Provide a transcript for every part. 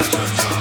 Thank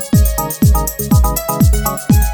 Thank you.